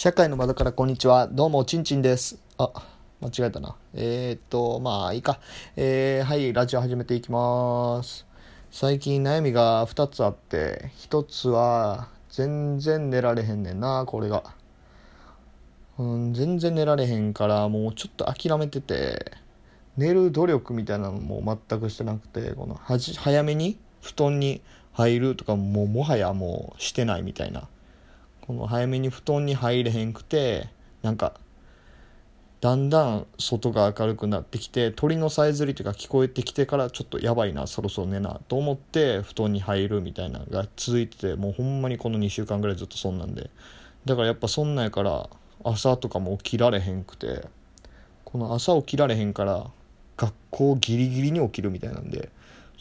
社会の窓からこんにちは。どうも、ちんちんです。あ、間違えたな。えー、っと、まあ、いいか。えー、はい、ラジオ始めていきます。最近悩みが2つあって、1つは、全然寝られへんねんな、これが。うん、全然寝られへんから、もうちょっと諦めてて、寝る努力みたいなのも全くしてなくて、この、はじ、早めに布団に入るとかも、もはやもうしてないみたいな。この早めに布団に入れへんくてなんかだんだん外が明るくなってきて鳥のさえずりとか聞こえてきてからちょっとやばいなそろそろ寝なと思って布団に入るみたいなのが続いててもうほんまにこの2週間ぐらいずっとそんなんで。だからやっぱそんなんやから朝とかも起きられへんくてこの朝起きられへんから学校ギリギリに起きるみたいなんで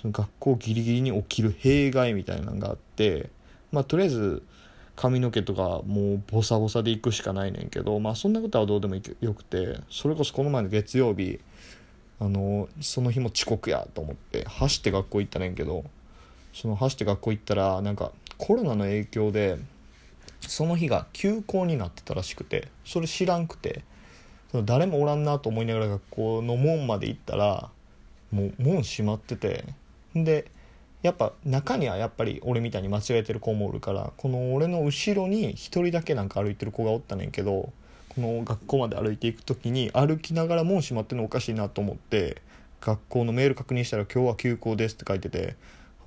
その学校ギリギリに起きる弊害みたいなのがあってまあとりあえず髪の毛とかもうボサボサで行くしかないねんけどまあそんなことはどうでもよくてそれこそこの前の月曜日あのその日も遅刻やと思って走って学校行ったねんけどその走って学校行ったらなんかコロナの影響でその日が休校になってたらしくてそれ知らんくてその誰もおらんなと思いながら学校の門まで行ったらもう門閉まっててでやっぱ中にはやっぱり俺みたいに間違えてる子もおるからこの俺の後ろに1人だけなんか歩いてる子がおったねんけどこの学校まで歩いていく時に歩きながら門閉まってるのおかしいなと思って学校のメール確認したら「今日は休校です」って書いてて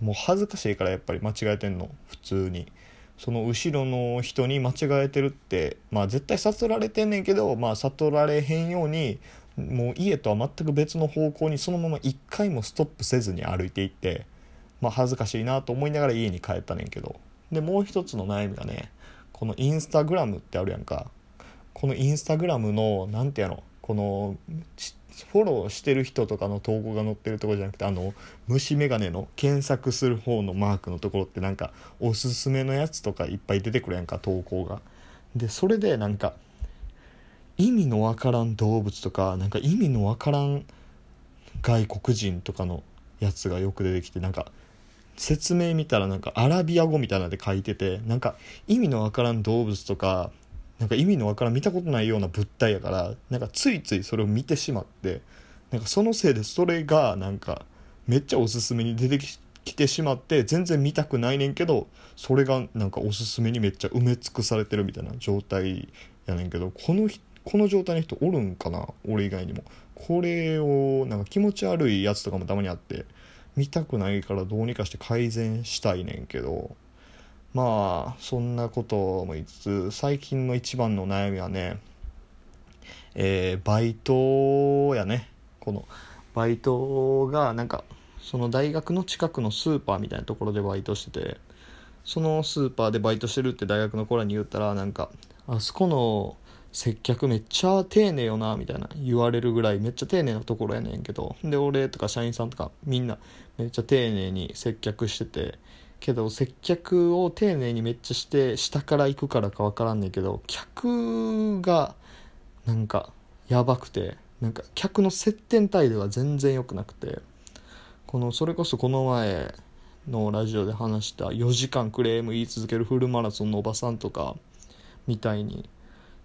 もう恥ずかしいからやっぱり間違えてんの普通に。その後ろの人に間違えてるってまあ絶対悟られてんねんけどまあ悟られへんようにもう家とは全く別の方向にそのまま一回もストップせずに歩いていってまあ、恥ずかしいなと思いながら家に帰ったねんけど。でもう一つの悩みがねこのインスタグラムってあるやんか。このインスタグラムのなんてやろこのフォローしてる人とかの投稿が載ってるとこじゃなくてあの虫眼鏡の検索する方のマークのところってなんかおすすめのやつとかいっぱい出てくるやんか投稿が。でそれでなんか意味のわからん動物とかなんか意味のわからん外国人とかのやつがよく出てきてなんか説明見たらなんかアラビア語みたいなので書いててなんか意味のわからん動物とかなんか意味のわからん見たことないような物体やからなんかついついそれを見てしまってなんかそのせいでそれがなんかめっちゃおすすめに出てきてしまって全然見たくないねんけどそれがなんかおすすめにめっちゃ埋め尽くされてるみたいな状態やねんけどこのこの状態の人おるんかな？俺以外にも。これをなんか気持ち悪いやつとかもたまにあって見たくないからどうにかして改善したいねんけどまあそんなことも言いつつ最近の一番の悩みはねえー、バイトやね。このバイトがなんかその大学の近くのスーパーみたいなところでバイトしててそのスーパーでバイトしてるって大学の子らに言ったらなんかあそこの接客めっちゃ丁寧よなみたいな言われるぐらいめっちゃ丁寧なところやねんけど。で俺とか社員さんとかみんなめっちゃ丁寧に接客しててけど接客を丁寧にめっちゃして下から行くからか分からんねんけど客がなんかやばくてなんか客の接点態度が全然良くなくて。このそれこそこの前のラジオで話した4時間クレーム言い続けるフルマラソンのおばさんとかみたいに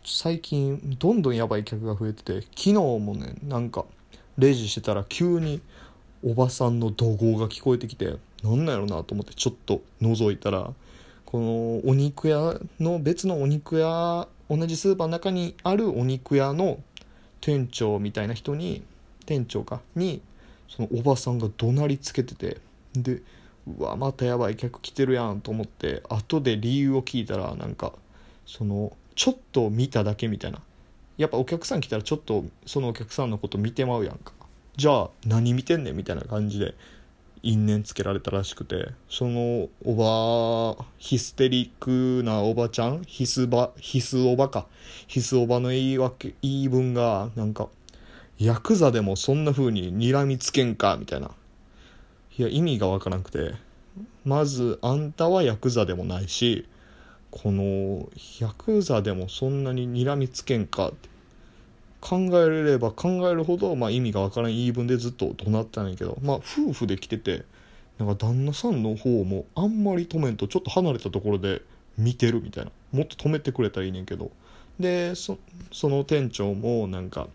最近どんどんやばい客が増えてて昨日もねなんかレジしてたら急におばさんの怒号が聞こえてきてなんなんやろなと思ってちょっと覗いたらこのお肉屋の別のお肉屋同じスーパーの中にあるお肉屋の店長みたいな人に店長かにそのおばさんが怒鳴りつけててでうわまたやばい客来てるやんと思って後で理由を聞いたらなんかそのちょっと見ただけみたいな。やっぱお客さん来たらちょっとそのお客さんのこと見てまうやんか。じゃあ何見てんねんみたいな感じで因縁つけられたらしくて。そのおばヒステリックなおばちゃん？ヒスバヒスおばか。ヒスおばの言い訳言い分がなんかヤクザでもそんな風に睨みつけんかみたいな。いや意味がわからなくて。まずあんたはヤクザでもないしこのヤクザでもそんなに睨みつけんかって考えれば考えるほど、まあ、意味がわからん言い分でずっと怒鳴ってたんやけど、まあ、夫婦で来ててなんか旦那さんの方もあんまり止めんとちょっと離れたところで見てるみたいな。もっと止めてくれたらいいねんけど。でその店長もなんか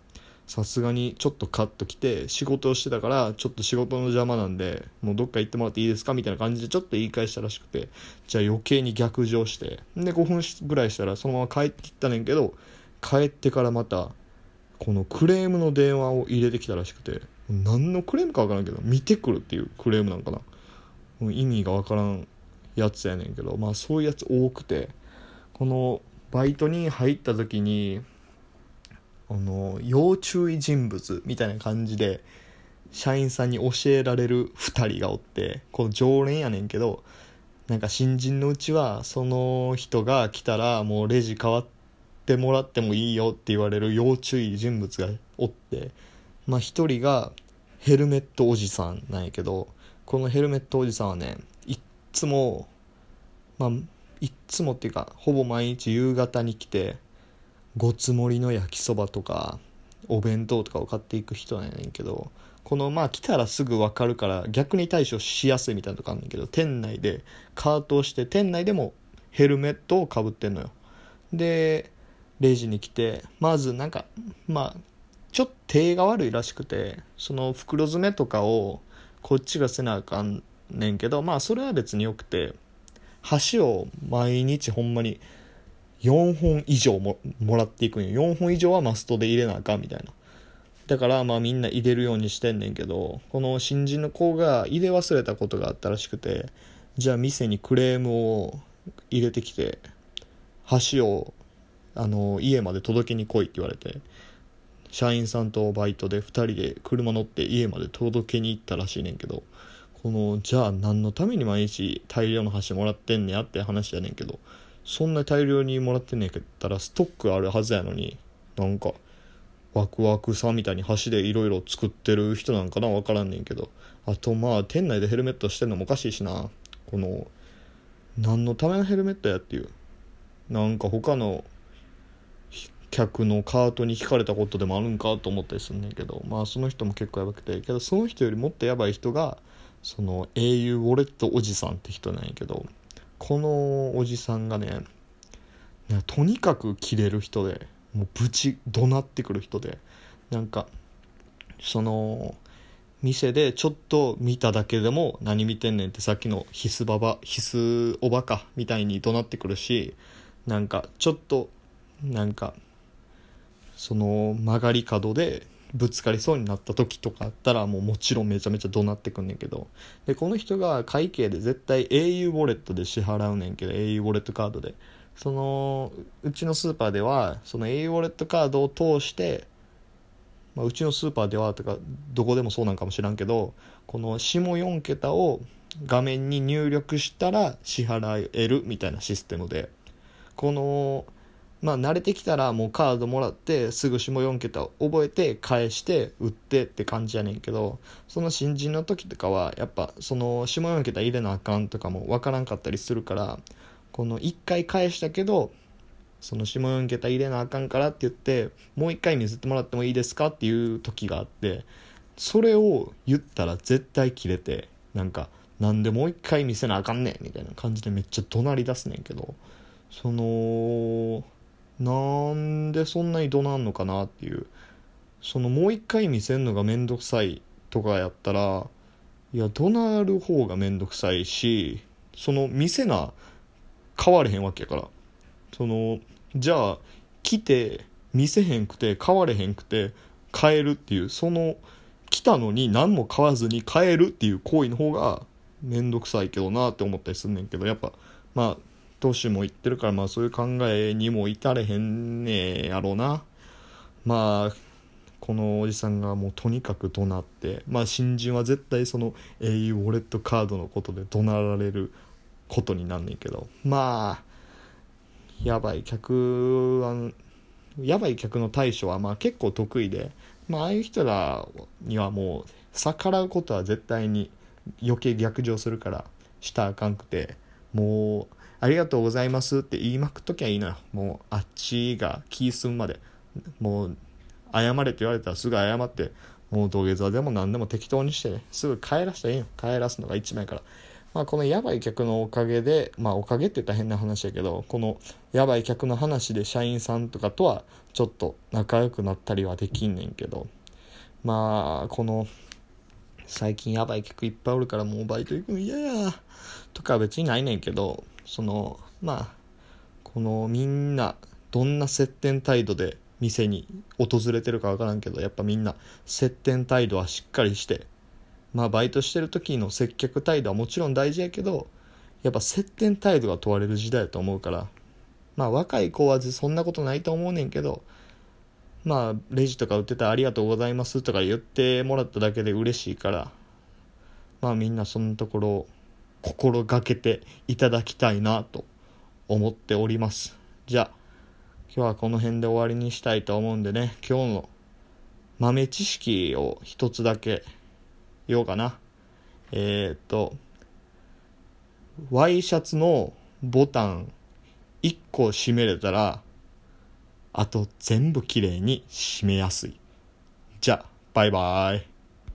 さすがにちょっとカッと来て仕事をしてたからちょっと仕事の邪魔なんでもうどっか行ってもらっていいですかみたいな感じでちょっと言い返したらしくてじゃあ余計に逆上してで5分ぐらいしたらそのまま帰ってきたねんけど帰ってからまたこのクレームの電話を入れてきたらしくて何のクレームか分からんけど見てくるっていうクレームなんかな。意味が分からんやつやねんけどまあそういうやつ多くてこのバイトに入った時にあの要注意人物みたいな感じで社員さんに教えられる2人がおってこの常連やねんけどなんか新人のうちはその人が来たらもうレジ変わってもらってもいいよって言われる要注意人物がおってまあ1人がヘルメットおじさんなんやけどこのヘルメットおじさんはねいっつもまあいっつもっていうかほぼ毎日夕方に来てごつ盛りの焼きそばとかお弁当とかを買っていく人なんやねんけどこのまあ来たらすぐ分かるから逆に対処しやすいみたいなとこあんねんけど店内でカートをして店内でもヘルメットをかぶってんのよ。でレジに来てまずなんかまあちょっと手が悪いらしくてその袋詰めとかをこっちがせなあかんねんけどまあそれは別によくて箸を毎日ほんまに4本以上ももらっていくんよ。4本以上はマストで入れなあかんみたいな。だからまあみんな入れるようにしてんねんけどこの新人の子が入れ忘れたことがあったらしくてじゃあ店にクレームを入れてきて箸をあの家まで届けに来いって言われて社員さんとバイトで2人で車乗って家まで届けに行ったらしいねんけどこのじゃあ何のために毎日大量の箸もらってんねやって話やねんけどそんな大量にもらってんねんけったらストックあるはずやのになんかワクワクさみたいに箸でいろいろ作ってる人なんかな分からんねんけどあとまあ店内でヘルメットしてんのもおかしいしな。この何のためのヘルメットやっていう。なんか他の客のカートに引かれたことでもあるんかと思ったりすんねんけどまあその人も結構やばくてけどその人よりもっとやばい人がその au ウォレットおじさんって人なんやけどこのおじさんがねとにかくキレる人でもうブチ怒鳴ってくる人でなんかその店でちょっと見ただけでも何見てんねんってさっきのヒスババヒスおばかみたいに怒鳴ってくるしなんかちょっとなんかその曲がり角でぶつかりそうになった時とかあったらもうもちろんめちゃめちゃ怒鳴ってくんねんけど。でこの人が会計で絶対 au ウォレットで支払うねんけど au ウォレットカードで。そのうちのスーパーではその au ウォレットカードを通して、まあ、うちのスーパーではとかどこでもそうなんかもしらんけどこの下4桁を画面に入力したら支払えるみたいなシステムで。このまあ慣れてきたらもうカードもらってすぐ下4桁覚えて返して売ってって感じやねんけどその新人の時とかはやっぱその下4桁入れなあかんとかもわからんかったりするからこの1回返したけどその下4桁入れなあかんからって言ってもう1回見せてもらってもいいですかっていう時があってそれを言ったら絶対切れてなんかなんでもう1回見せなあかんねんみたいな感じでめっちゃ怒鳴り出すねんけどそのなんでそんなに怒鳴んのかなっていう。そのもう一回見せんのがめんどくさいとかやったらいや怒鳴る方がめんどくさいしその見せな変われへんわけやから。そのじゃあ来て見せへんくて変われへんくて変えるっていうその来たのに何も買わずに変えるっていう行為の方がめんどくさいけどなって思ったりすんねんけどやっぱまあ年も言ってるから、まあそういう考えにも至れへんねやろうな。まあ、このおじさんがもうとにかく怒鳴って、まあ新人は絶対その au ウォレットカードのことで怒鳴られることになんねんけど、まあ、やばい客は、やばい客の対処はまあ結構得意で、まあああいう人らにはもう逆らうことは絶対に余計逆上するからしたあかんくて、もう、ありがとうございますって言いまくっときゃいいのよ。もう、あっちが気済むまで。もう、謝れって言われたらすぐ謝って、もう土下座でも何でも適当にしてね、すぐ帰らしたらいいよ。帰らすのが一番やから。まあ、このやばい客のおかげで、まあ、おかげって言ったら変な話やけどこのやばい客の話で社員さんとかとはちょっと仲良くなったりはできんねんけどまあこの最近やばい客いっぱいおるからもうバイト行くの嫌やとか別にないねんけどそのまあこのみんなどんな接点態度で店に訪れてるか分からんけどやっぱみんな接点態度はしっかりしてまあバイトしてる時の接客態度はもちろん大事やけどやっぱ接点態度が問われる時代だと思うからまあ若い子はそんなことないと思うねんけどまあレジとか売ってたらありがとうございますとか言ってもらっただけで嬉しいからまあみんなそんなところを心がけていただきたいなと思っております。じゃあ今日はこの辺で終わりにしたいと思うんでね。今日の豆知識を一つだけ言おうかな。えー、っとワイシャツのボタン1個閉めれたらあと全部きれいに閉めやすい。じゃあバイバイ。